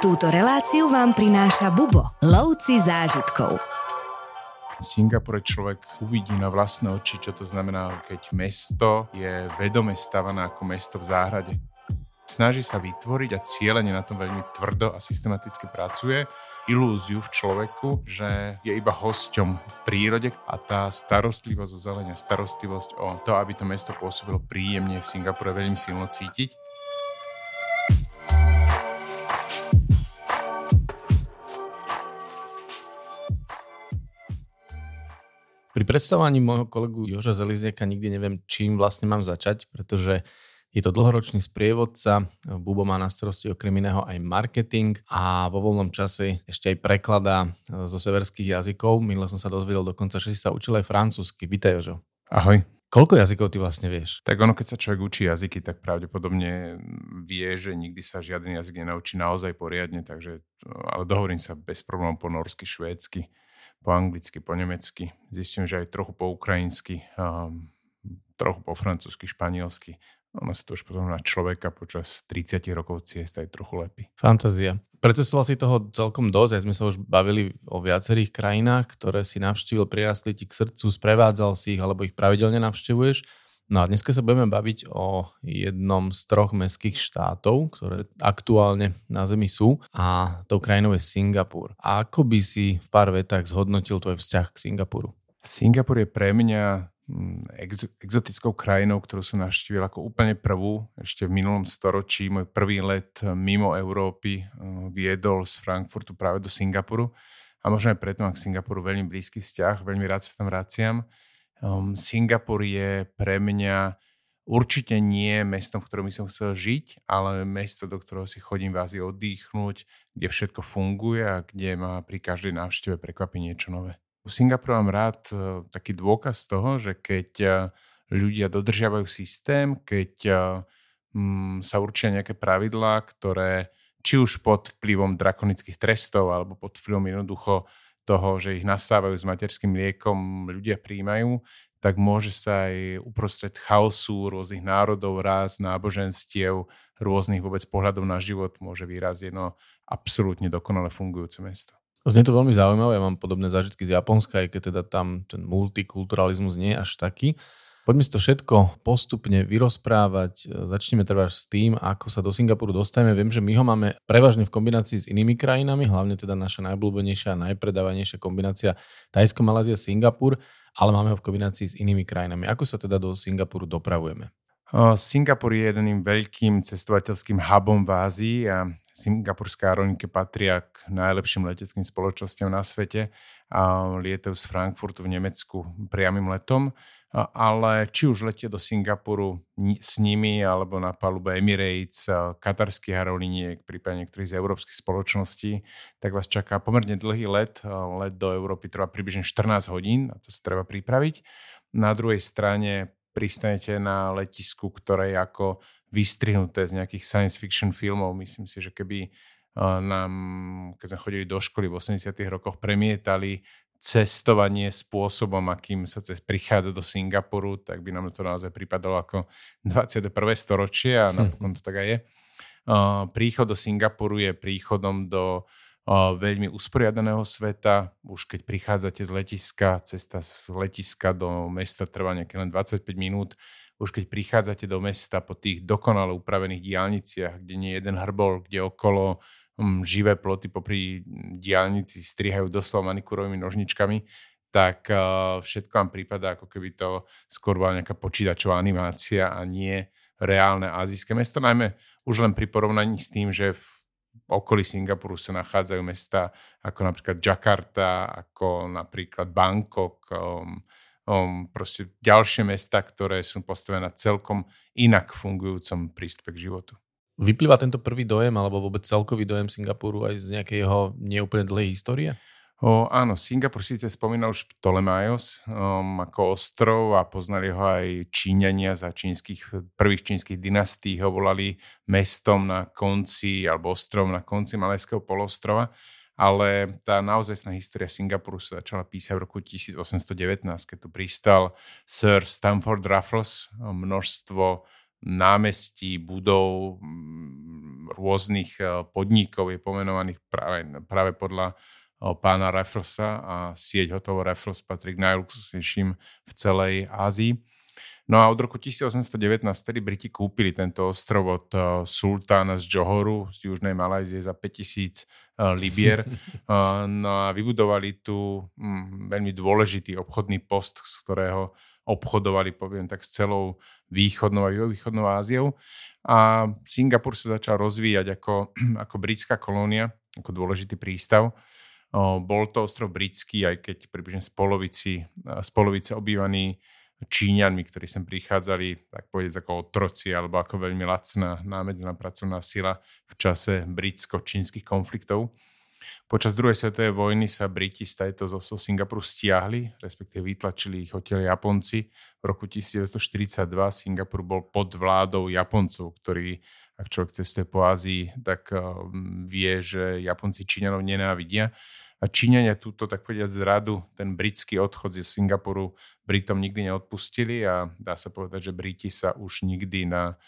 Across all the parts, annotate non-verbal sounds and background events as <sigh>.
Túto reláciu vám prináša Bubo, lovci zážitkov. V Singapore človek uvidí na vlastné oči, čo to znamená, keď mesto je vedome stavané ako mesto v záhrade. Snaží sa vytvoriť a cieľene na tom veľmi tvrdo a systematicky pracuje ilúziu v človeku, že je iba hosťom v prírode a tá starostlivosť o zelenia, starostlivosť o to, aby to mesto pôsobilo príjemne v Singapure veľmi silno cítiť. Pri predstavovaní môjho kolegu Joža Zelizniaka nikdy neviem, čím vlastne mám začať, pretože je to dlhoročný sprievodca, Bubo má na starosti okrem iného aj marketing a vo voľnom čase ešte aj prekladá zo severských jazykov. Minule som sa dozvedel dokonca, že si sa učil aj francúzsky. Vítaj Jožo. Ahoj. Koľko jazykov ty vlastne vieš? Tak ono, keď sa človek učí jazyky, tak pravdepodobne vie, že nikdy sa žiaden jazyk nenaučí naozaj poriadne, takže, ale dohovorím sa bez problémov po norsky, švédsky po anglicky, po nemecky. Zistím, že aj trochu po ukrajinsky, um, trochu po francúzsky, španielsky. Ono sa to už potom na človeka počas 30 rokov ciest aj trochu lepí. Fantázia. Precestoval si toho celkom dosť, aj sme sa už bavili o viacerých krajinách, ktoré si navštívil, prirastli ti k srdcu, sprevádzal si ich, alebo ich pravidelne navštevuješ. No a dneska sa budeme baviť o jednom z troch mestských štátov, ktoré aktuálne na Zemi sú a tou krajinou je Singapur. A ako by si v pár vetách zhodnotil tvoj vzťah k Singapuru? Singapur je pre mňa mm, ex- exotickou krajinou, ktorú som navštívil ako úplne prvú. Ešte v minulom storočí môj prvý let mimo Európy eh, viedol z Frankfurtu práve do Singapuru. A možno aj preto mám k Singapuru veľmi blízky vzťah, veľmi rád sa tam vraciam. Um, Singapur je pre mňa určite nie mestom, v ktorom by som chcel žiť, ale mesto, do ktorého si chodím v Ázii oddychnúť, kde všetko funguje a kde ma pri každej návšteve prekvapí niečo nové. U Singapuru mám rád uh, taký dôkaz toho, že keď uh, ľudia dodržiavajú systém, keď um, sa určia nejaké pravidlá, ktoré či už pod vplyvom drakonických trestov alebo pod vplyvom jednoducho toho, že ich nastávajú s materským liekom, ľudia príjmajú, tak môže sa aj uprostred chaosu rôznych národov, ráz, náboženstiev, rôznych vôbec pohľadov na život môže vyraziť jedno absolútne dokonale fungujúce mesto. Znie to veľmi zaujímavé, ja mám podobné zážitky z Japonska, aj keď teda tam ten multikulturalizmus nie je až taký. Poďme si to všetko postupne vyrozprávať. Začneme teda s tým, ako sa do Singapuru dostaneme. Viem, že my ho máme prevažne v kombinácii s inými krajinami, hlavne teda naša najblúbenejšia a najpredávanejšia kombinácia Tajsko, Malázia, Singapur, ale máme ho v kombinácii s inými krajinami. Ako sa teda do Singapuru dopravujeme? Singapur je jedným veľkým cestovateľským hubom v Ázii a singapurská aerolinky patria k najlepším leteckým spoločnosťam na svete a lietajú z Frankfurtu v Nemecku priamým letom ale či už letie do Singapuru s nimi alebo na palube Emirates, katarských aerolíniek, prípadne niektorých z európskych spoločností, tak vás čaká pomerne dlhý let. Let do Európy trvá približne 14 hodín, a to sa treba pripraviť. Na druhej strane pristanete na letisku, ktoré je ako vystrihnuté z nejakých science fiction filmov. Myslím si, že keby nám, keď sme chodili do školy v 80 rokoch, premietali cestovanie spôsobom, akým sa prichádza do Singapuru, tak by nám to naozaj pripadalo ako 21. storočie a hm. napokon to tak aj je. Príchod do Singapuru je príchodom do veľmi usporiadaného sveta. Už keď prichádzate z letiska, cesta z letiska do mesta trvá nejaké len 25 minút. Už keď prichádzate do mesta po tých dokonale upravených diálniciach, kde nie je jeden hrbol, kde okolo živé ploty popri diálnici strihajú doslova manikúrovými nožničkami, tak uh, všetko vám prípada, ako keby to skôr bola nejaká počítačová animácia a nie reálne azijské mesto, najmä už len pri porovnaní s tým, že v okolí Singapuru sa nachádzajú mesta ako napríklad Jakarta, ako napríklad Bangkok, um, um, proste ďalšie mesta, ktoré sú postavené na celkom inak fungujúcom prístupe k životu. Vyplýva tento prvý dojem alebo vôbec celkový dojem Singapuru aj z nejakej jeho neúplne dlhej histórie? O, áno, Singapur síce spomínal už Ptolemaios um, ako ostrov a poznali ho aj Číňania za čínskych, prvých čínskych dynastí ho volali mestom na konci alebo ostrovom na konci Malajského polostrova, ale tá naozajstná história Singapuru sa začala písať v roku 1819, keď tu pristal Sir Stamford Raffles, množstvo námestí, budov, rôznych podnikov je pomenovaných práve, práve podľa pána Rafflesa a sieť hotovo Raffles patrí k najluxusnejším v celej Ázii. No a od roku 1819 tedy Briti kúpili tento ostrov od sultána z Johoru z južnej Malajzie za 5000 libier. <laughs> No a vybudovali tu mm, veľmi dôležitý obchodný post, z ktorého obchodovali, poviem tak, s celou východnou a juhovýchodnou Áziou. A Singapur sa začal rozvíjať ako, <clears throat> ako britská kolónia, ako dôležitý prístav. Bol to ostrov britský, aj keď približne z polovici, z polovice obývaný Číňanmi, ktorí sem prichádzali, tak povedať, ako otroci alebo ako veľmi lacná námedzná pracovná sila v čase britsko-čínskych konfliktov. Počas druhej svetovej vojny sa Briti z tejto zo Singapuru stiahli, respektíve vytlačili ich odtiaľ Japonci. V roku 1942 Singapur bol pod vládou Japoncov, ktorí, ak človek cestuje po Ázii, tak vie, že Japonci Číňanov nenávidia a Číňania túto, tak povedať, zradu, ten britský odchod z Singapuru Britom nikdy neodpustili a dá sa povedať, že Briti sa už nikdy na,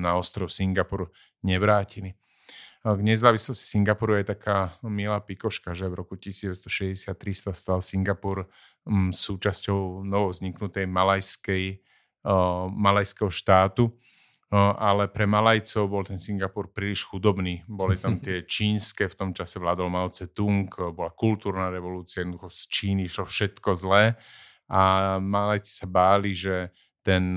na ostrov Singapur nevrátili. K nezávislosti Singapuru je taká milá pikoška, že v roku 1963 sa stal Singapur m, súčasťou novovzniknutej malajskej, malajského štátu, ale pre Malajcov bol ten Singapur príliš chudobný. Boli tam tie <laughs> čínske, v tom čase vládol Mao Tse-tung, bola kultúrna revolúcia, jednoducho z Číny šlo všetko zlé a Malajci sa báli, že ten,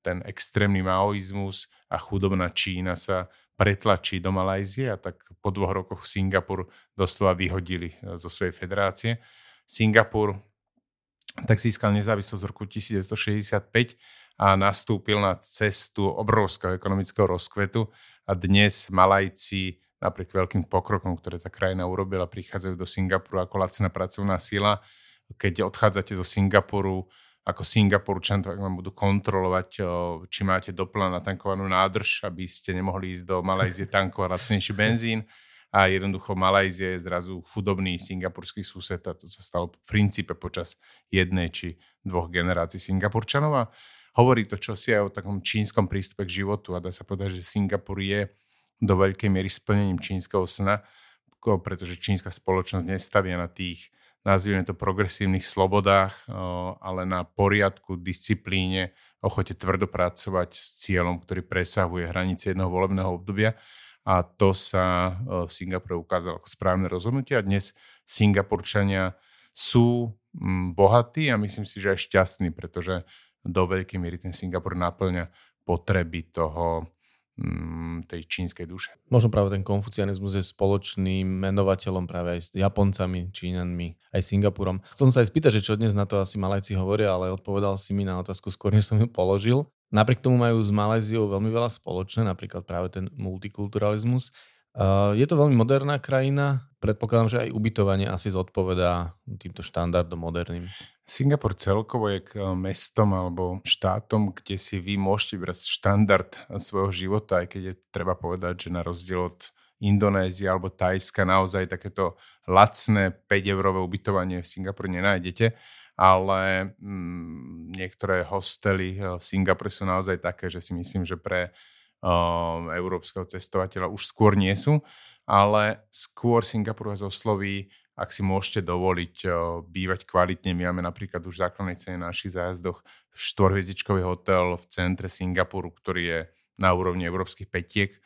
ten extrémny maoizmus a chudobná Čína sa pretlačí do Malajzie a tak po dvoch rokoch Singapur doslova vyhodili e, zo svojej federácie. Singapur tak získal nezávislosť v roku 1965 a nastúpil na cestu obrovského ekonomického rozkvetu a dnes Malajci napriek veľkým pokrokom, ktoré tá krajina urobila, prichádzajú do Singapuru ako lacná pracovná sila. Keď odchádzate zo Singapuru ako Singapurčan, tak vám budú kontrolovať, či máte doplná natankovanú nádrž, aby ste nemohli ísť do Malajzie <laughs> tankovať lacnejší benzín. A jednoducho Malajzie je zrazu chudobný singapurský sused a to sa stalo v princípe počas jednej či dvoch generácií Singapurčanov. A hovorí to čosi aj o takom čínskom prístupe k životu a dá sa povedať, že Singapur je do veľkej miery splnením čínskeho sna, pretože čínska spoločnosť nestavia na tých, nazvime to, progresívnych slobodách, ale na poriadku, disciplíne, ochote tvrdo pracovať s cieľom, ktorý presahuje hranice jedného volebného obdobia. A to sa v Singapure ukázalo ako správne rozhodnutie. A dnes Singapurčania sú mm, bohatí a myslím si, že aj šťastní, pretože do veľkej miery ten Singapur naplňa potreby toho, tej čínskej duše. Možno práve ten konfucianizmus je spoločným menovateľom práve aj s Japoncami, Číňanmi, aj Singapurom. Chcem sa aj spýtať, že čo dnes na to asi Malajci hovoria, ale odpovedal si mi na otázku skôr, než som ju položil. Napriek tomu majú s Maléziou veľmi veľa spoločné, napríklad práve ten multikulturalizmus. Je to veľmi moderná krajina, predpokladám, že aj ubytovanie asi zodpovedá týmto štandardom moderným. Singapur celkovo je k eh, mestom alebo štátom, kde si vy môžete vybrať štandard svojho života, aj keď je treba povedať, že na rozdiel od Indonézie alebo Tajska naozaj takéto lacné 5-eurové ubytovanie v Singapure nenájdete, ale mm, niektoré hostely eh, v Singapure sú naozaj také, že si myslím, že pre um, európskeho cestovateľa už skôr nie sú, ale skôr Singapur vás osloví ak si môžete dovoliť bývať kvalitne. My máme napríklad už v základnej cene na našich zájazdoch štvorhviezdičkový hotel v centre Singapuru, ktorý je na úrovni európskych petiek,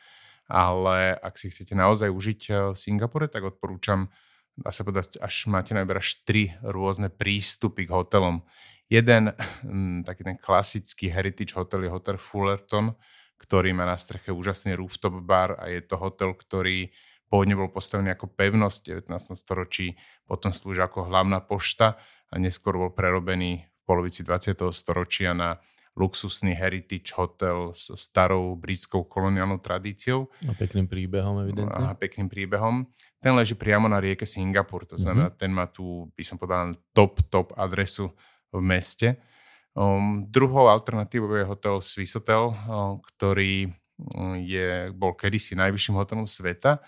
ale ak si chcete naozaj užiť v Singapure, tak odporúčam, dá sa povedať, až máte najmä až tri rôzne prístupy k hotelom. Jeden, <clears throat> taký ten klasický heritage hotel je hotel Fullerton, ktorý má na streche úžasný rooftop bar a je to hotel, ktorý Pôvodne bol postavený ako pevnosť v 19. storočí, potom slúžil ako hlavná pošta a neskôr bol prerobený v polovici 20. storočia na luxusný heritage hotel s starou britskou koloniálnou tradíciou. A pekným príbehom, evidentne. A pekným príbehom. Ten leží priamo na rieke Singapur, to znamená, mm-hmm. ten má tu, by som povedal, top, top adresu v meste. Um, druhou alternatívou je hotel Swisshotel, um, ktorý um, je, bol kedysi najvyšším hotelom sveta.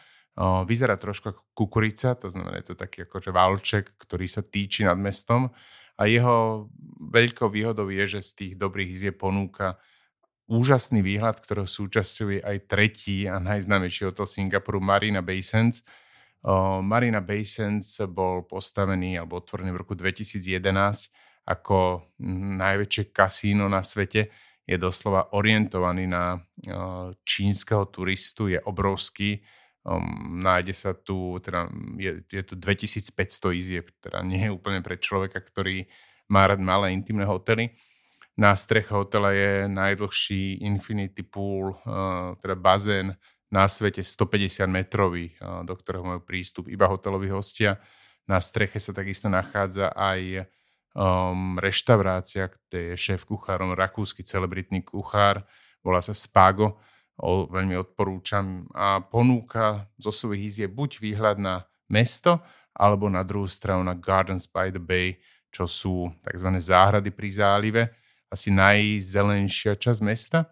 Vyzerá trošku ako kukurica, to znamená, je to taký akože valček, ktorý sa týči nad mestom. A jeho veľkou výhodou je, že z tých dobrých izie ponúka úžasný výhľad, ktorého súčasťou je aj tretí a najznámejší hotel Singapuru Marina Bay Sands. Marina Bay Sands bol postavený alebo otvorený v roku 2011 ako najväčšie kasíno na svete. Je doslova orientovaný na čínskeho turistu, je obrovský. nájde sa tu, teda je, je tu 2500 izieb, teda nie je úplne pre človeka, ktorý má rád malé intimné hotely na streche hotela je najdlhší infinity pool, eh, teda bazén na svete 150 metrový, eh, do ktorého majú prístup iba hoteloví hostia. Na streche sa takisto nachádza aj um, reštaurácia, kde je šéf kuchárom, rakúsky celebritný kuchár, volá sa Spago, o, veľmi odporúčam a ponúka zo svojich ízie buď výhľad na mesto, alebo na druhú stranu na Gardens by the Bay, čo sú tzv. záhrady pri zálive asi najzelenšia časť mesta,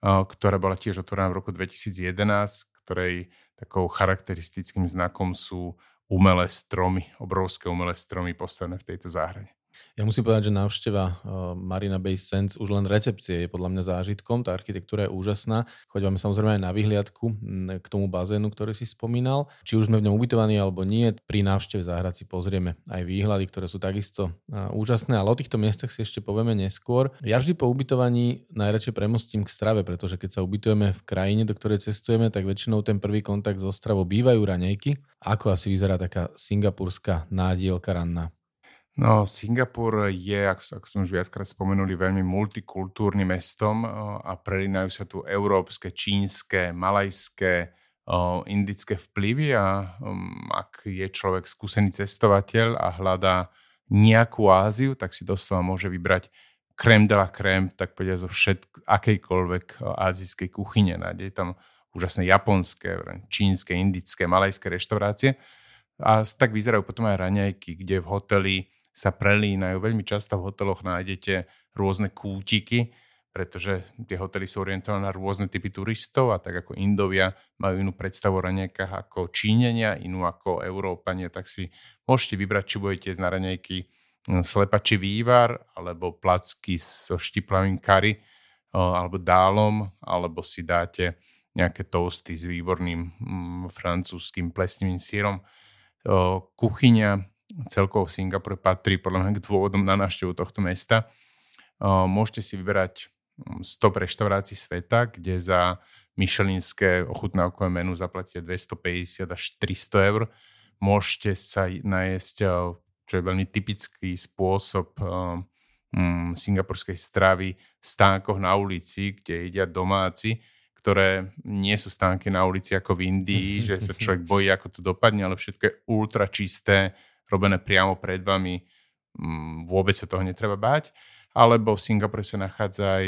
ktorá bola tiež otvorená v roku 2011, ktorej takou charakteristickým znakom sú umelé stromy, obrovské umelé stromy postavené v tejto záhrade. Ja musím povedať, že návšteva uh, Marina Bay Sands už len recepcie je podľa mňa zážitkom. Tá architektúra je úžasná. Chodíme samozrejme aj na vyhliadku k tomu bazénu, ktorý si spomínal. Či už sme v ňom ubytovaní alebo nie, pri návšteve záhrad si pozrieme aj výhľady, ktoré sú takisto uh, úžasné, ale o týchto miestach si ešte povieme neskôr. Ja vždy po ubytovaní najradšej premostím k strave, pretože keď sa ubytujeme v krajine, do ktorej cestujeme, tak väčšinou ten prvý kontakt so stravou bývajú raňajky. Ako asi vyzerá taká singapurská nádielka ranná? No, Singapur je, ako, sme už viackrát spomenuli, veľmi multikultúrnym mestom a prelinajú sa tu európske, čínske, malajské, indické vplyvy a um, ak je človek skúsený cestovateľ a hľadá nejakú Áziu, tak si doslova môže vybrať krém de la krém, tak povedať zo všetk, akejkoľvek azijskej kuchyne. Nájde tam úžasné japonské, čínske, indické, malajské reštaurácie. A tak vyzerajú potom aj raňajky, kde v hoteli sa prelínajú. Veľmi často v hoteloch nájdete rôzne kútiky, pretože tie hotely sú orientované na rôzne typy turistov a tak ako Indovia majú inú predstavu o raňajkách ako Číňania, inú ako Európania, tak si môžete vybrať, či budete z na raňajky hm, slepačí vývar, alebo placky so štiplavým kary, alebo dálom, alebo si dáte nejaké toasty s výborným mm, francúzským plesnivým sírom. Kuchyňa celkovo Singapur patrí podľa mňa k dôvodom na návštevu tohto mesta. Môžete si vyberať stop mm, reštaurácií sveta, kde za myšelinské ochutnávkové menu zaplatíte 250 až 300 eur. Môžete sa najesť, čo je veľmi typický spôsob um, singapurskej stravy, stánkoch na ulici, kde jedia domáci, ktoré nie sú stánky na ulici ako v Indii, že sa človek bojí, ako to dopadne, ale všetko je ultra čisté, robené priamo pred vami, mm, vôbec sa toho netreba báť. Alebo v Singapore sa nachádza aj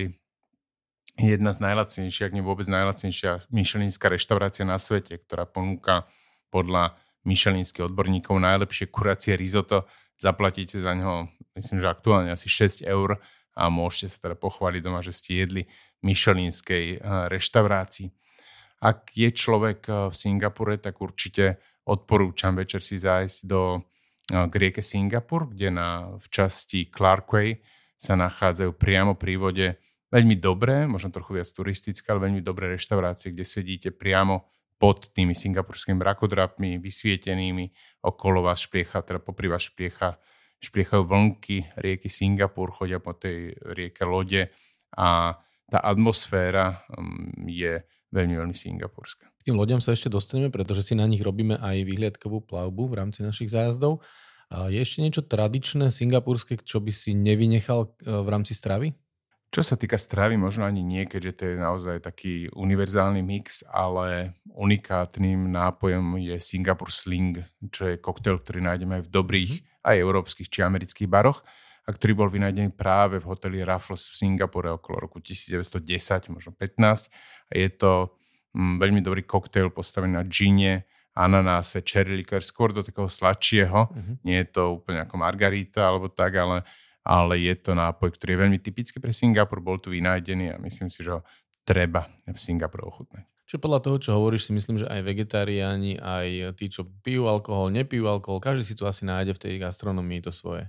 jedna z najlacnejších, ak nie vôbec najlacnejšia myšelinská reštaurácia na svete, ktorá ponúka podľa myšelinských odborníkov najlepšie kuracie risotto. Zaplatíte za neho, myslím, že aktuálne asi 6 eur a môžete sa teda pochváliť doma, že ste jedli myšelinskej eh, reštaurácii. Ak je človek eh, v Singapure, tak určite odporúčam večer si zájsť do k rieke Singapur, kde na, v časti Clarkway sa nachádzajú priamo pri vode veľmi dobré, možno trochu viac turistické, ale veľmi dobré reštaurácie, kde sedíte priamo pod tými singapurskými mrakodrapmi, vysvietenými, okolo vás špliecha, teda popri vás špliecha, špliechajú vlnky rieky Singapur, chodia po tej rieke lode a tá atmosféra mm, je veľmi, veľmi singapurská. K tým loďam sa ešte dostaneme, pretože si na nich robíme aj výhliadkovú plavbu v rámci našich zájazdov. Je ešte niečo tradičné singapurské, čo by si nevynechal e, v rámci stravy? Čo sa týka stravy, možno ani nie, keďže to je naozaj taký univerzálny mix, ale unikátnym nápojom je Singapur Sling, čo je koktail, ktorý nájdeme aj v dobrých aj európskych či amerických baroch a ktorý bol vynajdený práve v hoteli Raffles v Singapure okolo roku 1910, možno 15. A je to mm, veľmi dobrý koktail postavený na džine, ananáse, cherry liquor, skôr do takého sladšieho. Uh-huh. Nie je to úplne ako margarita alebo tak, ale, ale je to nápoj, ktorý je veľmi typický pre Singapur, bol tu vynájdený a myslím si, že ho treba v Singapuru ochutnať. Čo podľa toho, čo hovoríš, si myslím, že aj vegetariáni, aj tí, čo pijú alkohol, nepijú alkohol, každý si tu asi nájde v tej gastronomii to svoje.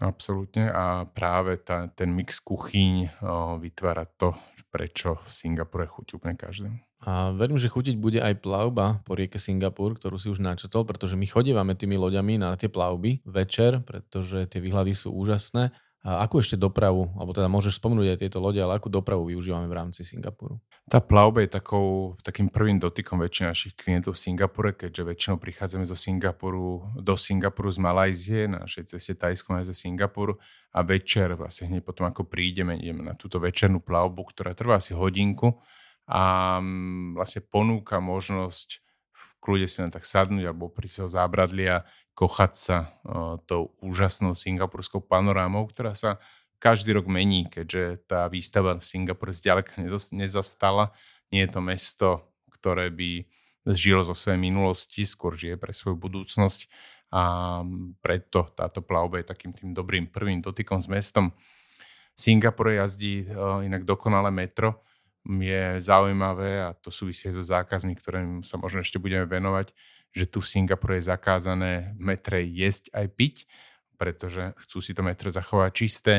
Absolútne a práve tá, ten mix kuchyň o, vytvára to, prečo v Singapure chutí úplne každému. A verím, že chutiť bude aj plavba po rieke Singapur, ktorú si už načetol, pretože my chodívame tými loďami na tie plavby večer, pretože tie výhľady sú úžasné. A akú ešte dopravu, alebo teda môžeš spomenúť aj tieto lode, ale akú dopravu využívame v rámci Singapuru? Tá plavba je takou, takým prvým dotykom väčšiny našich klientov v Singapure, keďže väčšinou prichádzame zo Singapuru, do Singapuru z Malajzie, na našej ceste Tajskom aj ze Singapuru a večer, vlastne hneď potom ako prídeme, ideme na túto večernú plavbu, ktorá trvá asi hodinku a mm, vlastne ponúka možnosť v kľude si len tak sadnúť alebo pri zábradlia kochať sa tou úžasnou singapurskou panorámou, ktorá sa každý rok mení, keďže tá výstava v Singapure zďaleka nezastala. Nie je to mesto, ktoré by žilo zo svojej minulosti, skôr žije pre svoju budúcnosť a preto táto plavba je takým tým dobrým prvým dotykom s mestom. Singapur jazdí inak dokonale metro. Je zaujímavé a to súvisí so zákazmi, ktorým sa možno ešte budeme venovať že tu v Singapure je zakázané v metre jesť aj piť, pretože chcú si to metro zachovať čisté.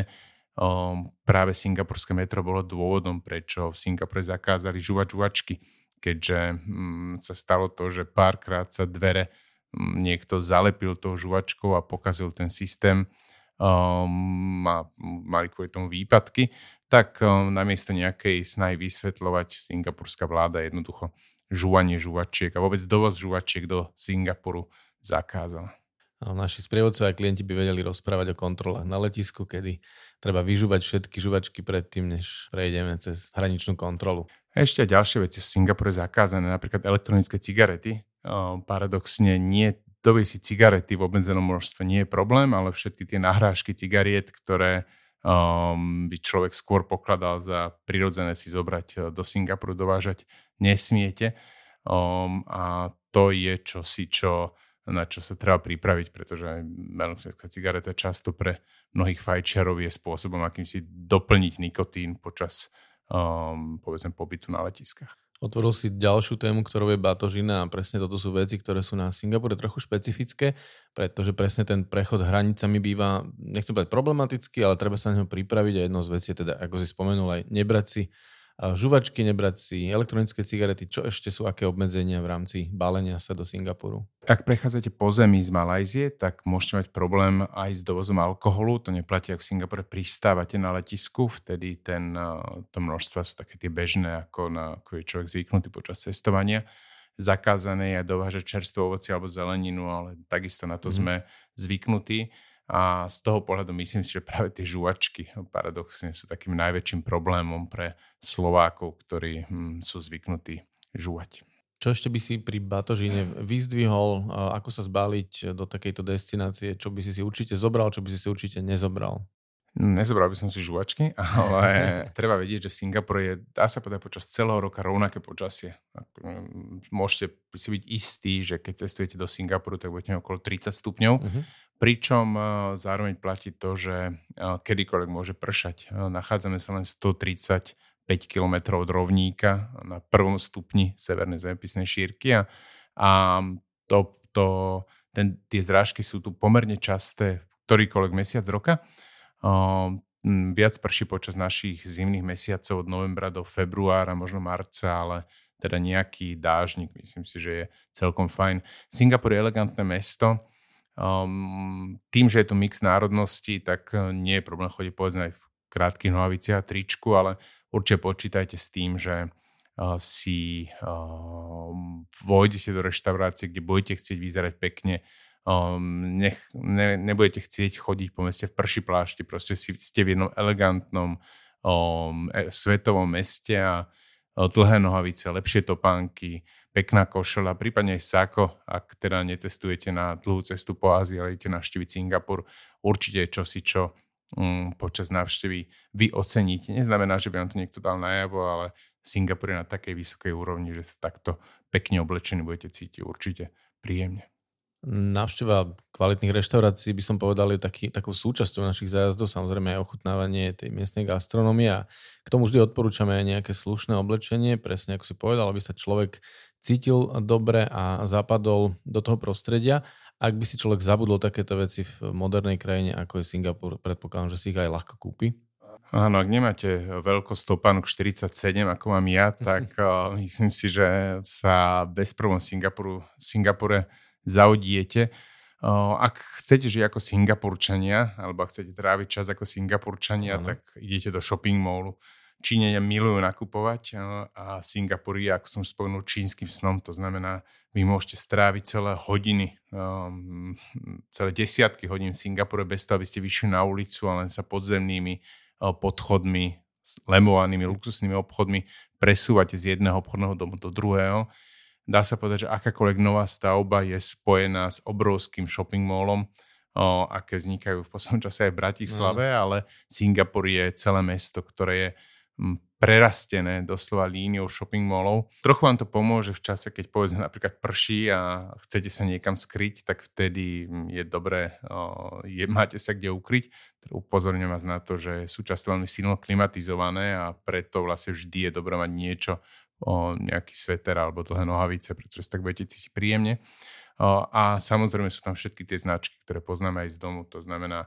Um, práve singapurské metro bolo dôvodom, prečo v Singapure zakázali žuvať žuvačky, keďže um, sa stalo to, že párkrát sa dvere um, niekto zalepil tou žuvačkou a pokazil ten systém um, a mali kvôli tomu výpadky, tak um, namiesto nejakej snahy vysvetľovať singapurská vláda jednoducho žúvanie žuvačiek a vôbec dovoz žuvačiek do Singapuru zakázala. A naši sprievodcovia klienti by vedeli rozprávať o kontrolách na letisku, kedy treba vyžúvať všetky žuvačky predtým, než prejdeme cez hraničnú kontrolu. Ešte ďalšie veci v Singapure zakázané, napríklad elektronické cigarety. Paradoxne nie si cigarety v obmedzenom množstve nie je problém, ale všetky tie nahrážky cigariet, ktoré um, by človek skôr pokladal za prirodzené si zobrať uh, do Singapuru, dovážať, nesmiete. Um, a to je čosi, čo, na čo sa treba pripraviť, pretože melonská cigareta často pre mnohých fajčerov je spôsobom, akým si doplniť nikotín počas um, povedzme pobytu na letiskách. Otvoril si ďalšiu tému, ktorou je batožina a presne toto sú veci, ktoré sú na Singapure trochu špecifické, pretože presne ten prechod hranicami býva, nechcem povedať problematický, ale treba sa na neho pripraviť a jedno z vecí je teda, ako si spomenul, aj nebrať si žuvačky nebrať si, elektronické cigarety, čo ešte sú aké obmedzenia v rámci balenia sa do Singapuru? Ak prechádzate po zemi z Malajzie, tak môžete mať problém aj s dovozom alkoholu. To neplatí, ak v Singapure pristávate na letisku, vtedy ten, eh, to množstva sú také tie bežné, ako, na, ako je človek zvyknutý počas cestovania. Zakázané je dovážať čerstvo ovoci alebo zeleninu, ale takisto na to mm. sme zvyknutí. A z toho pohľadu myslím si, že práve tie žuvačky paradoxne sú takým najväčším problémom pre Slovákov, ktorí hm, sú zvyknutí žúvať. Čo ešte by si pri Batožine vyzdvihol, ako sa zbaliť do takejto destinácie, čo by si si určite zobral, čo by si si určite nezobral? Nezobral by som si žuvačky, <laughs> ale treba vedieť, že v Singapure je, dá sa povedať, počas celého roka rovnaké počasie. Hm, môžete si byť istí, že keď cestujete do Singapuru, tak budete okolo 30 stupňov. Uh-huh. Pričom e, zároveň platí to, že e, kedykoľvek môže pršať. E, nachádzame sa len 135 km od rovníka na prvom stupni severnej zemepisnej šírky a, a to, to, ten, tie zrážky sú tu pomerne časté ktorýkoľvek mesiac roka. Viac prší počas našich zimných mesiacov od novembra do februára, možno marca, ale teda nejaký dážnik, myslím si, že je celkom fajn. Singapur je elegantné mesto, Um, tým, že je tu mix národností, tak eh, nie je problém chodiť povedzme aj v krátkých nohaviciach a tričku, ale určite počítajte s tým, že uh, si uh, vojdete do reštaurácie, kde budete chcieť vyzerať pekne, um, nech, ne, nebudete chcieť chodiť po meste v prši plášti, proste si, ste v jednom elegantnom um, e, svetovom meste a dlhé nohavice, lepšie topánky, pekná košela, prípadne aj sako, ak teda necestujete na dlhú cestu po Ázii, ale idete navštíviť Singapur, určite čosi, čo um, počas návštevy vy oceníte. Neznamená, že by vám to niekto dal najavo, ale Singapur je na takej vysokej úrovni, že sa takto pekne oblečení budete cítiť určite príjemne. Návšteva kvalitných reštaurácií by som povedal je taký, takou súčasťou našich zájazdov, samozrejme aj ochutnávanie tej miestnej gastronomie a k tomu vždy odporúčame aj nejaké slušné oblečenie, presne ako si povedal, aby sa človek cítil dobre a zapadol do toho prostredia. Ak by si človek zabudol takéto veci v modernej krajine, ako je Singapur, predpokladám, že si ich aj ľahko kúpi. Áno, ak nemáte veľkosť topánok 47, ako mám ja, <laughs> tak uh, myslím si, že sa bez problémov Singapuru, Singapure zaudiete. Uh, ak chcete žiť ako Singapurčania, alebo ak chcete tráviť čas ako Singapurčania, ano. tak idete do shopping mallu. Číňania milujú nakupovať a Singapur je, ako som spomenul, čínskym snom. To znamená, vy môžete stráviť celé hodiny, um, celé desiatky hodín v Singapure bez toho, aby ste vyšli na ulicu a len sa podzemnými uh, podchodmi, lemovanými luxusnými obchodmi presúvate z jedného obchodného domu do druhého. Dá sa povedať, že akákoľvek nová stavba je spojená s obrovským shopping mallom, o, aké vznikajú v poslednom čase aj v Bratislave, no. ale Singapur je celé mesto, ktoré je prerastené doslova líniou shopping mallov. Trochu vám to pomôže v čase, keď povedzme napríklad prší a chcete sa niekam skryť, tak vtedy je dobré, je, máte sa kde ukryť. Teda upozorňujem vás na to, že sú často veľmi silno klimatizované a preto vlastne vždy je dobré mať niečo, o nejaký sveter alebo dlhé nohavice, pretože sa tak budete cítiť príjemne. A samozrejme sú tam všetky tie značky, ktoré poznáme aj z domu. To znamená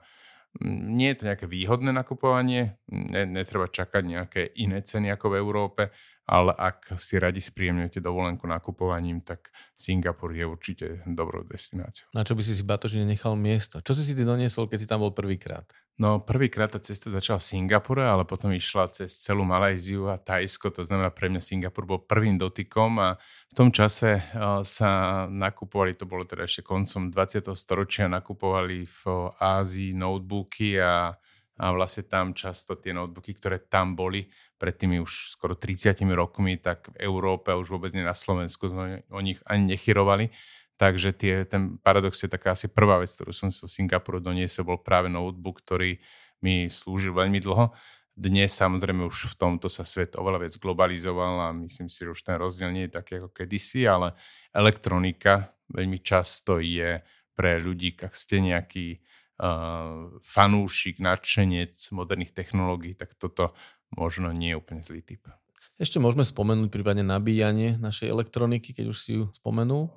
nie je to nejaké výhodné nakupovanie, ne, netreba čakať nejaké iné ceny ako v Európe, ale ak si radi spríjemňujete dovolenku nakupovaním, tak Singapur je určite dobrou destináciou. Na čo by si si Batožine nechal miesto? Čo si si ty doniesol, keď si tam bol prvýkrát? No prvýkrát tá cesta začala v Singapure, ale potom išla cez celú Malajziu a Tajsko, to znamená pre mňa Singapur bol prvým dotykom a v tom čase sa nakupovali, to bolo teda ešte koncom 20. storočia, nakupovali v Ázii notebooky a, a vlastne tam často tie notebooky, ktoré tam boli pred tými už skoro 30 rokmi, tak v Európe a už vôbec nie na Slovensku sme o nich ani nechyrovali Takže tie, ten paradox je taká asi prvá vec, ktorú som z Singapuru doniesol, bol práve notebook, ktorý mi slúžil veľmi dlho. Dnes samozrejme už v tomto sa svet oveľa viac globalizoval a myslím si, že už ten rozdiel nie je taký ako kedysi, ale elektronika veľmi často je pre ľudí, ak ste nejaký uh, fanúšik, nadšenec moderných technológií, tak toto možno nie je úplne zlý typ. Ešte môžeme spomenúť prípadne nabíjanie našej elektroniky, keď už si ju spomenul.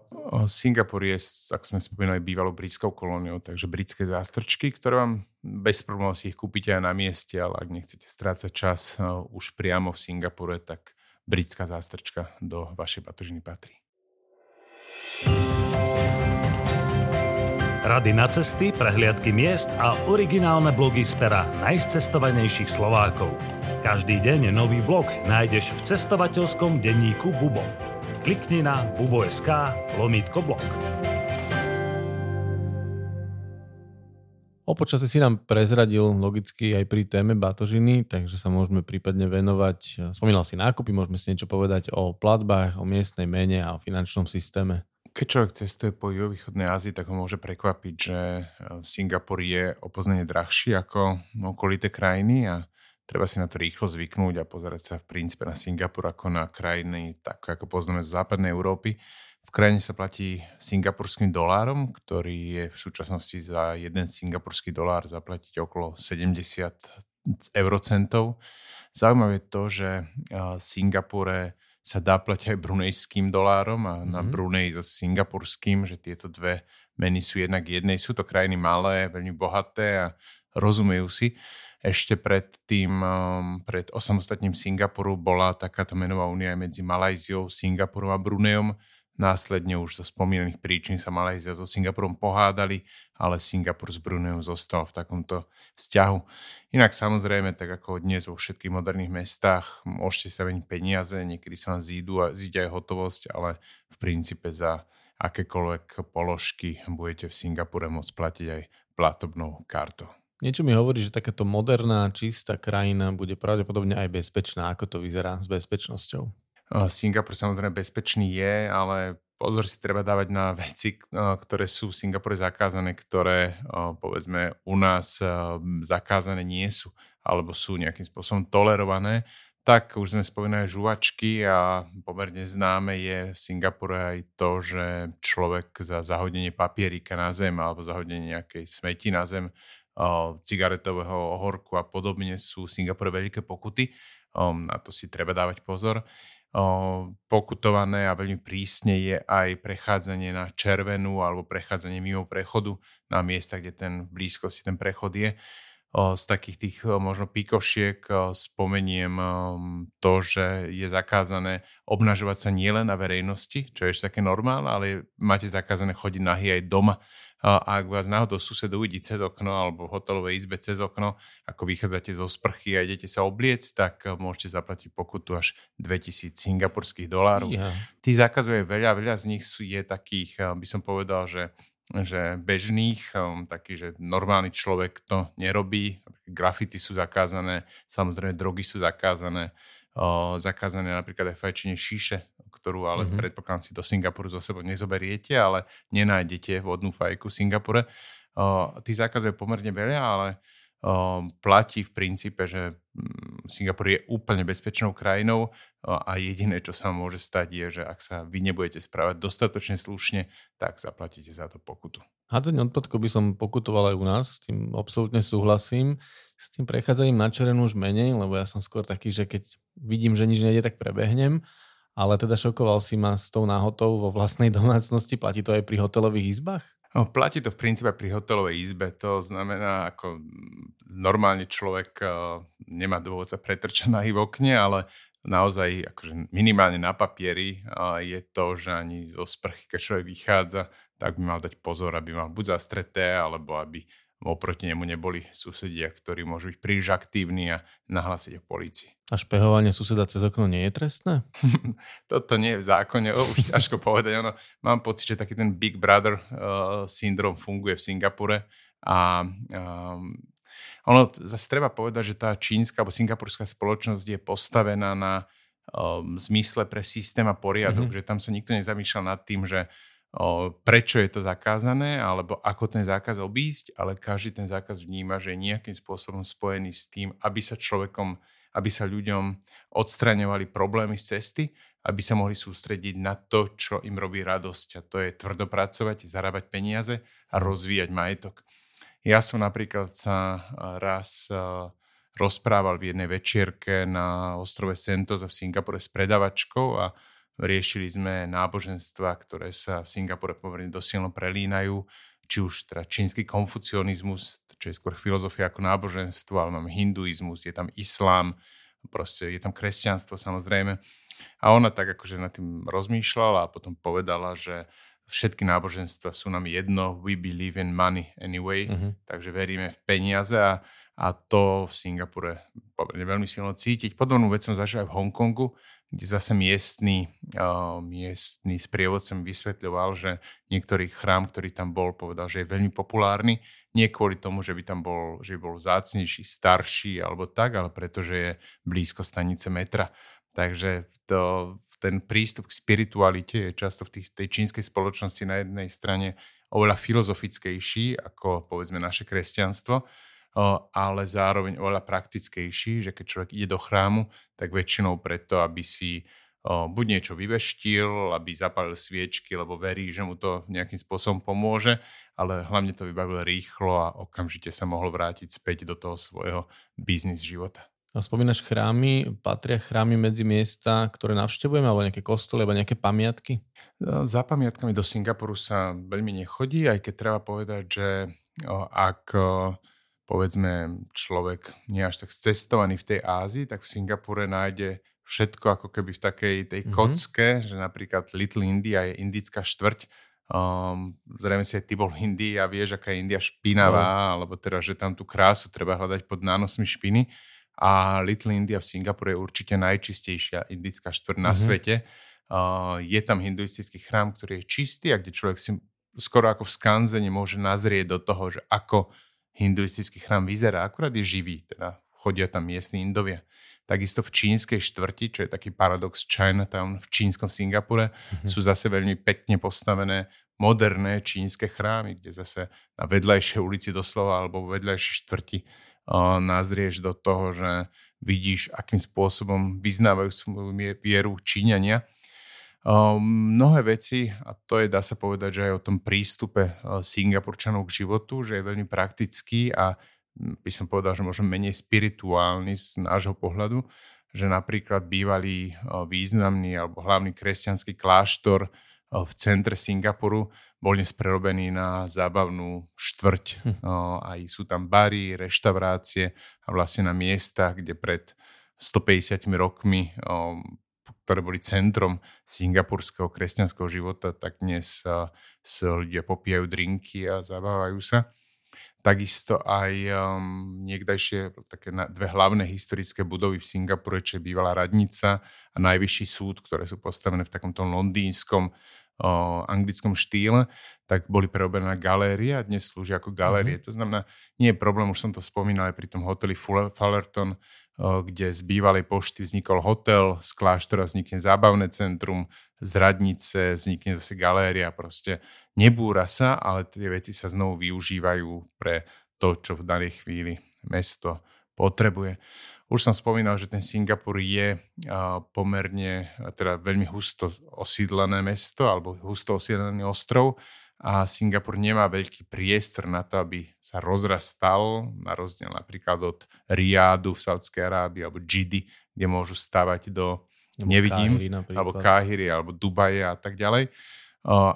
Singapur je, ako sme spomínali, bývalo britskou kolóniou, takže britské zástrčky, ktoré vám bez problémov si ich kúpite aj na mieste, ale ak nechcete strácať čas už priamo v Singapure, tak britská zástrčka do vašej batožiny patrí. Rady na cesty, prehliadky miest a originálne blogy z pera najcestovanejších Slovákov. Každý deň nový blog nájdeš v cestovateľskom denníku Bubo. Klikni na bubo.sk lomítko blog. O počasí si nám prezradil logicky aj pri téme batožiny, takže sa môžeme prípadne venovať, spomínal si nákupy, môžeme si niečo povedať o platbách, o miestnej mene a o finančnom systéme. Keď človek cestuje po juhovýchodnej Ázii, tak ho môže prekvapiť, že Singapur je o poznanie drahší ako okolité krajiny a treba si na to rýchlo zvyknúť a pozerať sa v princípe na Singapur ako na krajiny, tak ako poznáme z západnej Európy. V krajine sa platí singapurským dolárom, ktorý je v súčasnosti za jeden singapurský dolár zaplatiť okolo 70 eurocentov. Zaujímavé je to, že v Singapure sa dá platiť aj brunejským dolárom a na mm-hmm. Brunej za singapurským, že tieto dve meny sú jednak jednej. Sú to krajiny malé, veľmi bohaté a rozumejú si ešte pred tým, um, pred osamostatním Singapuru bola takáto menová únia aj medzi Malajziou, Singapurom a Brunejom. Následne už zo spomínaných príčin sa Malajzia so Singapurom pohádali, ale Singapur s Brunejom zostal v takomto vzťahu. Inak samozrejme, tak ako dnes vo všetkých moderných mestách, môžete sa meniť peniaze, niekedy sa vám zídu a zíde aj hotovosť, ale v princípe za akékoľvek položky budete v Singapure môcť platiť aj platobnou kartou. Niečo mi hovorí, že takáto moderná, čistá krajina bude pravdepodobne aj bezpečná. Ako to vyzerá s bezpečnosťou? Singapur samozrejme bezpečný je, ale pozor si treba dávať na <laughs> veci, ktoré sú v Singapure zakázané, ktoré povedzme u nás zakázané nie sú alebo sú nejakým spôsobom tolerované. Tak už sme spomínali žuvačky a pomerne známe je v Singapure aj to, že človek za zahodenie papierika na zem alebo zahodenie nejakej smeti na zem cigaretového ohorku a podobne sú v Singapure veľké pokuty. Na to si treba dávať pozor. pokutované a veľmi prísne je aj prechádzanie na červenú alebo prechádzanie mimo prechodu na miesta, kde ten blízkosti ten prechod je. Z takých tých možno pikošiek spomeniem to, že je zakázané obnažovať sa nielen na verejnosti, čo je ešte také normálne, ale máte zakázané chodiť nahý aj doma a ak vás náhodou sused uvidí cez okno alebo v hotelovej izbe cez okno, ako vychádzate zo sprchy a idete sa obliec, tak eh, môžete zaplatiť pokutu až 2000 singapurských dolárov. Ja. Tých zákazov je veľa, veľa z nich sú, je takých, eh, by som povedal, že že bežných, um, taký, že normálny človek to nerobí. Grafity sú zakázané, samozrejme drogy sú zakázané, zakázané napríklad aj fajčenie šíše, ktorú ale mm-hmm. predpokladám si do Singapuru zo sebou nezoberiete, ale nenájdete vodnú fajku v Singapure. Uh, tých zákazov je pomerne veľa, ale uh, platí v princípe, že um, Singapur je úplne bezpečnou krajinou uh, a jediné, čo sa môže stať, je, že ak sa vy nebudete správať dostatočne slušne, tak zaplatíte za to pokutu. Hádzanie odpadkov by som pokutoval aj u nás, s tým absolútne súhlasím. S tým prechádzaním na červenú už menej, lebo ja som skôr taký, že keď vidím, že nič nejde, tak prebehnem ale teda šokoval si ma s tou náhotou vo vlastnej <laughs> domácnosti. Platí to aj pri hotelových izbách? No, platí to v princípe pri hotelovej izbe. To znamená, ako normálne človek uh, nemá dôvod sa pretrčať na v okne, ale naozaj akože minimálne na papieri uh, je to, že ani zo sprchy, keď človek vychádza, tak by mal dať pozor, aby mal buď zastreté, alebo aby oproti nemu neboli susedia, ktorí môžu byť príliš aktívni a nahlásiť o polícii. A špehovanie suseda cez okno nie je trestné? <laughs> Toto nie je v zákone, o, už ťažko <laughs> povedať. Ono, mám pocit, že taký ten Big Brother uh, syndrom funguje v Singapure a um, ono zase treba povedať, že tá čínska alebo singapurská spoločnosť je postavená na um, zmysle pre systém a poriadok, mm-hmm. že tam sa nikto nezamýšľal nad tým, že prečo je to zakázané, alebo ako ten zákaz obísť, ale každý ten zákaz vníma, že je nejakým spôsobom spojený s tým, aby sa človekom, aby sa ľuďom odstraňovali problémy z cesty, aby sa mohli sústrediť na to, čo im robí radosť. A to je tvrdopracovať, zarábať peniaze a rozvíjať majetok. Ja som napríklad sa raz rozprával v jednej večierke na ostrove Sentosa v Singapore s predavačkou a Riešili sme náboženstva, ktoré sa v Singapure pomerne dosilno prelínajú, či už teda čínsky konfucionizmus, čo je skôr filozofia ako náboženstvo, ale máme hinduizmus, je tam islám, proste je tam kresťanstvo samozrejme. A ona tak akože nad tým rozmýšľala a potom povedala, že všetky náboženstva sú nám jedno, we believe in money anyway, uh-huh. takže veríme v peniaze a, a to v Singapure pomerne veľmi silno cítiť. Podobnú vec som zažil aj v Hongkongu, kde zase miestný, uh, miestný sprievodcom vysvetľoval, že niektorý chrám, ktorý tam bol, povedal, že je veľmi populárny. Nie kvôli tomu, že by tam bol, že by bol zácnejší, starší alebo tak, ale pretože je blízko stanice metra. Takže to, ten prístup k spiritualite je často v tých, tej čínskej spoločnosti na jednej strane oveľa filozofickejší ako povedzme naše kresťanstvo, ale zároveň oveľa praktickejší, že keď človek ide do chrámu, tak väčšinou preto, aby si buď niečo vyveštil, aby zapálil sviečky, lebo verí, že mu to nejakým spôsobom pomôže, ale hlavne to vybavil rýchlo a okamžite sa mohol vrátiť späť do toho svojho biznis života. A spomínaš chrámy, patria chrámy medzi miesta, ktoré navštevujeme, alebo nejaké kostoly, alebo nejaké pamiatky? Za pamiatkami do Singapuru sa veľmi nechodí, aj keď treba povedať, že ak povedzme človek nie až tak cestovaný v tej Ázii, tak v Singapure nájde všetko ako keby v takej tej mm-hmm. kocke, že napríklad Little India je indická štvrť. Um, zrejme si aj ty bol v Indii a vieš, aká je India špinavá, no. alebo teda, že tam tú krásu treba hľadať pod nánosmi špiny. A Little India v Singapure je určite najčistejšia indická štvrť mm-hmm. na mhm. svete. Uh, je tam hinduistický chrám, ktorý je čistý a kde človek si skoro ako v skanzene môže nazrieť do toho, že ako hinduistický chrám vyzerá, akurát je živý, teda chodia tam miestni indovia. Takisto v čínskej štvrti, čo je taký paradox Chinatown v čínskom Singapure, mm-hmm. sú zase veľmi pekne postavené moderné čínske chrámy, kde zase na vedľajšej ulici doslova alebo vedľajšej štvrti uh, nazrieš do toho, že vidíš, akým spôsobom vyznávajú svoju vieru Číňania mnohé veci, a to je, dá sa povedať, že aj o tom prístupe uh, Singapurčanov k životu, že je veľmi praktický a by som povedal, že možno menej spirituálny z nášho pohľadu. že napríklad bývalý významný alebo hlavný kresťanský kláštor v centre Singapuru bol dnes prerobený na zábavnú štvrť. Hm. Aj sú tam bary, reštaurácie a vlastne na miestach, kde pred 150 rokmi, ktoré boli centrom singapurského kresťanského života, tak dnes sa ľudia popijajú drinky a zabávajú sa. Takisto aj um, niekdajšie také na, dve hlavné historické budovy v Singapure, čo je bývalá radnica a najvyšší súd, ktoré sú postavené v takomto londýnskom o anglickom štýle, tak boli prerobené na galérie a dnes slúžia ako galérie. Mm-hmm. To znamená, nie je problém, už som to spomínal aj pri tom hoteli Fullerton, kde z bývalej pošty vznikol hotel, z kláštora vznikne zábavné centrum, z radnice vznikne zase galéria. Proste nebúra sa, ale tie veci sa znovu využívajú pre to, čo v danej chvíli mesto potrebuje. Už som spomínal, že ten Singapur je pomerne, teda veľmi husto osídlené mesto alebo husto osídlený ostrov a Singapur nemá veľký priestor na to, aby sa rozrastal, na rozdiel napríklad od Riádu v Saudskej Arábii alebo Džidi, kde môžu stavať do, nevidím, Káhyry alebo Káhyry, alebo Dubaje a tak ďalej.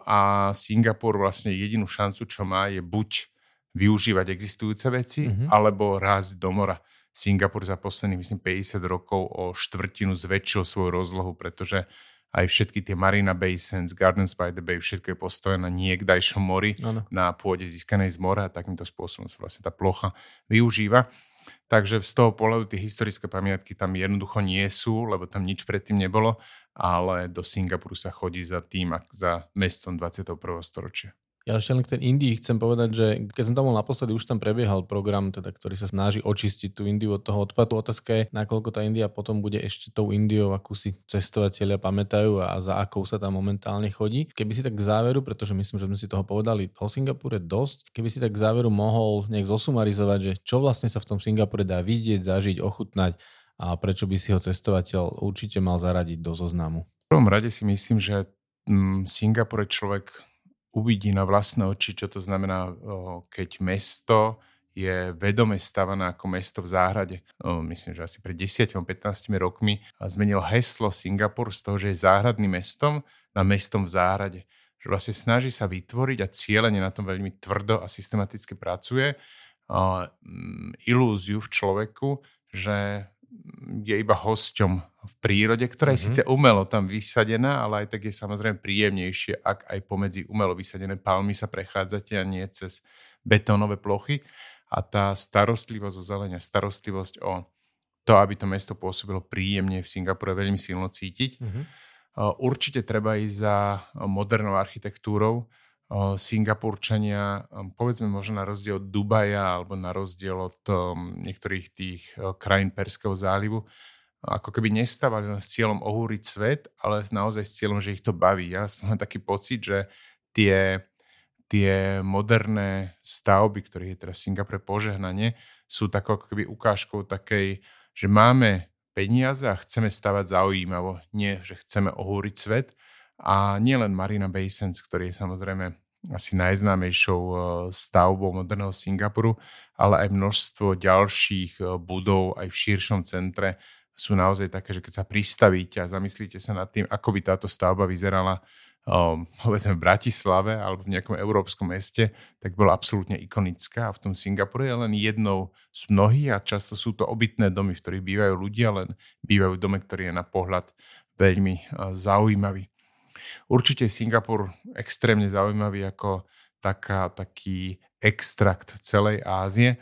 A Singapur vlastne jedinú šancu, čo má, je buď využívať existujúce veci, mm-hmm. alebo rásť do mora. Singapur za posledných, myslím, 50 rokov o štvrtinu zväčšil svoju rozlohu, pretože aj všetky tie Marina Basins, Gardens by the Bay, všetko je postavené na niekdajšom mori, ano. na pôde získanej z mora a takýmto spôsobom sa vlastne tá plocha využíva. Takže z toho pohľadu tie historické pamiatky tam jednoducho nie sú, lebo tam nič predtým nebolo, ale do Singapuru sa chodí za tým, za mestom 21. storočia. Ja ešte len k tej Indii chcem povedať, že keď som tam bol naposledy, už tam prebiehal program, teda, ktorý sa snaží očistiť tú Indiu od toho odpadu. Otázka je, nakoľko tá India potom bude ešte tou Indiou, akú si cestovateľia pamätajú a za akou sa tam momentálne chodí. Keby si tak k záveru, pretože myslím, že sme si toho povedali o Singapure dosť, keby si tak k záveru mohol nejak zosumarizovať, že čo vlastne sa v tom Singapure dá vidieť, zažiť, ochutnať a prečo by si ho cestovateľ určite mal zaradiť do zoznamu. V prvom rade si myslím, že mm, Singapur je človek uvidí na vlastné oči, čo to znamená, keď mesto je vedome stavané ako mesto v záhrade. Myslím, že asi pred 10-15 rokmi zmenil heslo Singapur z toho, že je záhradným mestom na mestom v záhrade. Že vlastne snaží sa vytvoriť a cieľene na tom veľmi tvrdo a systematicky pracuje ilúziu v človeku, že je iba hosťom v prírode, ktorá je mm-hmm. síce umelo tam vysadená, ale aj tak je samozrejme príjemnejšie, ak aj pomedzi umelo vysadené palmy sa prechádzate a nie cez betónové plochy. A tá starostlivosť o zelenia, starostlivosť o to, aby to mesto pôsobilo príjemne v Singapure, veľmi silno cítiť. Mm-hmm. Určite treba ísť za modernou architektúrou, Singapurčania, povedzme možno na rozdiel od Dubaja alebo na rozdiel od niektorých tých krajín Perského zálivu, ako keby nestávali len s cieľom ohúriť svet, ale naozaj s cieľom, že ich to baví. Ja mám taký pocit, že tie, tie moderné stavby, ktorých je teraz v Singapure požehnanie, sú takou ako keby ukážkou takej, že máme peniaze a chceme stavať zaujímavo. Nie, že chceme ohúriť svet, a nielen Marina Bay Sands, ktorý je samozrejme asi najznámejšou eh, stavbou moderného Singapuru, ale aj množstvo ďalších eh, budov aj v širšom centre sú naozaj také, že keď sa pristavíte a zamyslíte sa nad tým, ako by táto stavba vyzerala um, povedzme v Bratislave alebo v nejakom európskom meste, tak bola absolútne ikonická a v tom Singapure je len jednou z mnohých a často sú to obytné domy, v ktorých bývajú ľudia, len bývajú v dome, ktorý je na pohľad veľmi zaujímavý. Určite Singapur extrémne zaujímavý ako taká, taký extrakt celej Ázie,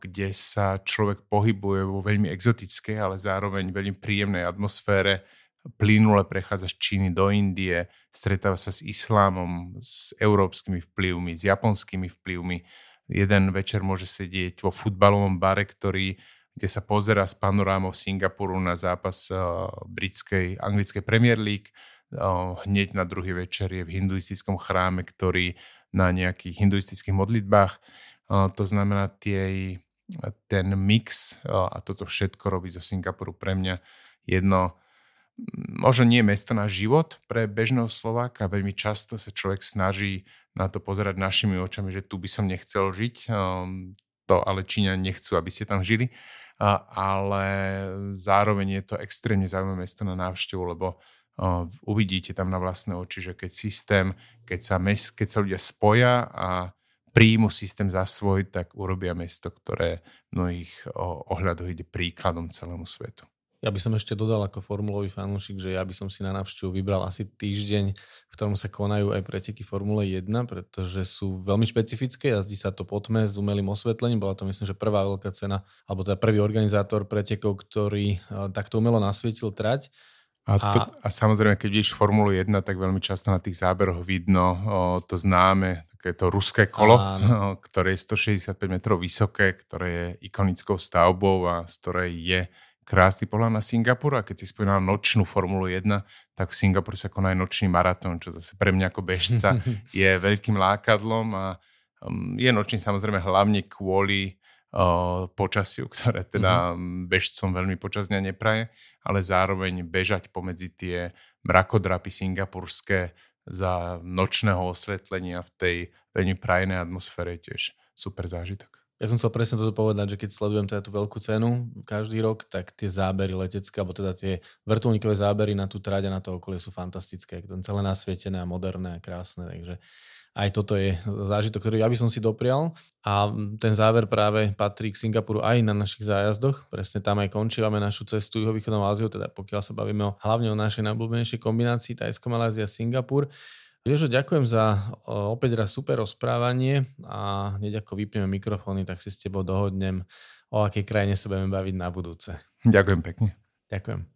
kde sa človek pohybuje vo veľmi exotickej, ale zároveň veľmi príjemnej atmosfére. Plynule prechádza z Číny do Indie, stretáva sa s islámom, s európskymi vplyvmi, s japonskými vplyvmi. Jeden večer môže sedieť vo futbalovom bare, ktorý kde sa pozera z panorámov Singapuru na zápas britskej, anglickej Premier League hneď na druhý večer je v hinduistickom chráme, ktorý na nejakých hinduistických modlitbách. To znamená, tie, ten mix a toto všetko robí zo Singapuru pre mňa jedno, možno nie mesto na život pre bežného Slováka. Veľmi často sa človek snaží na to pozerať našimi očami, že tu by som nechcel žiť. to ale Číňa nechcú, aby ste tam žili. Ale zároveň je to extrémne zaujímavé mesto na návštevu, lebo uvidíte tam na vlastné oči, že keď systém, keď sa, mes, keď sa ľudia spoja a príjmu systém za svoj, tak urobia mesto, ktoré mnohých ohľadoch ide príkladom celému svetu. Ja by som ešte dodal ako formulový fanúšik, že ja by som si na návštevu vybral asi týždeň, v ktorom sa konajú aj preteky Formule 1, pretože sú veľmi špecifické, jazdí sa to po s umelým osvetlením, bola to myslím, že prvá veľká cena, alebo teda prvý organizátor pretekov, ktorý takto umelo nasvietil trať. A, to, a, a samozrejme, keď vidíš Formulu 1, tak veľmi často na tých záberoch vidno o, to známe, také to ruské kolo, o, <laughs> ktoré je 165 metrov vysoké, ktoré je ikonickou stavbou a z ktorej je krásny pohľad na Singapur. A keď si spomínal nočnú Formulu 1, tak v Singapuru sa koná aj nočný maratón, čo zase pre mňa ako bežca <laughs> je veľkým lákadlom. A um, je nočný samozrejme hlavne kvôli uh, počasiu, ktoré teda mm-hmm. bežcom veľmi počas dňa nepraje, ale zároveň bežať pomedzi tie mrakodrapy singapurské za nočného osvetlenia v tej veľmi prajenej atmosfére tiež super zážitok. Ja som chcel presne toto povedať, že keď sledujem teda tú veľkú cenu každý rok, tak tie zábery letecké, alebo teda tie vrtulníkové zábery na tú tráď a na to okolie sú fantastické. To celé nasvietené a moderné a krásne. Takže aj toto je zážitok, ktorý ja by som si doprial. A ten záver práve patrí k Singapuru aj na našich zájazdoch. Presne tam aj končívame našu cestu juhovýchodnou Áziou, teda pokiaľ sa bavíme o, hlavne o našej najblúbenejšej kombinácii Tajsko, Malázia, Singapur. Jožo, ďakujem za opäť raz super rozprávanie a hneď ako vypneme mikrofóny, tak si s tebou dohodnem, o akej krajine sa budeme baviť na budúce. Ďakujem pekne. Ďakujem.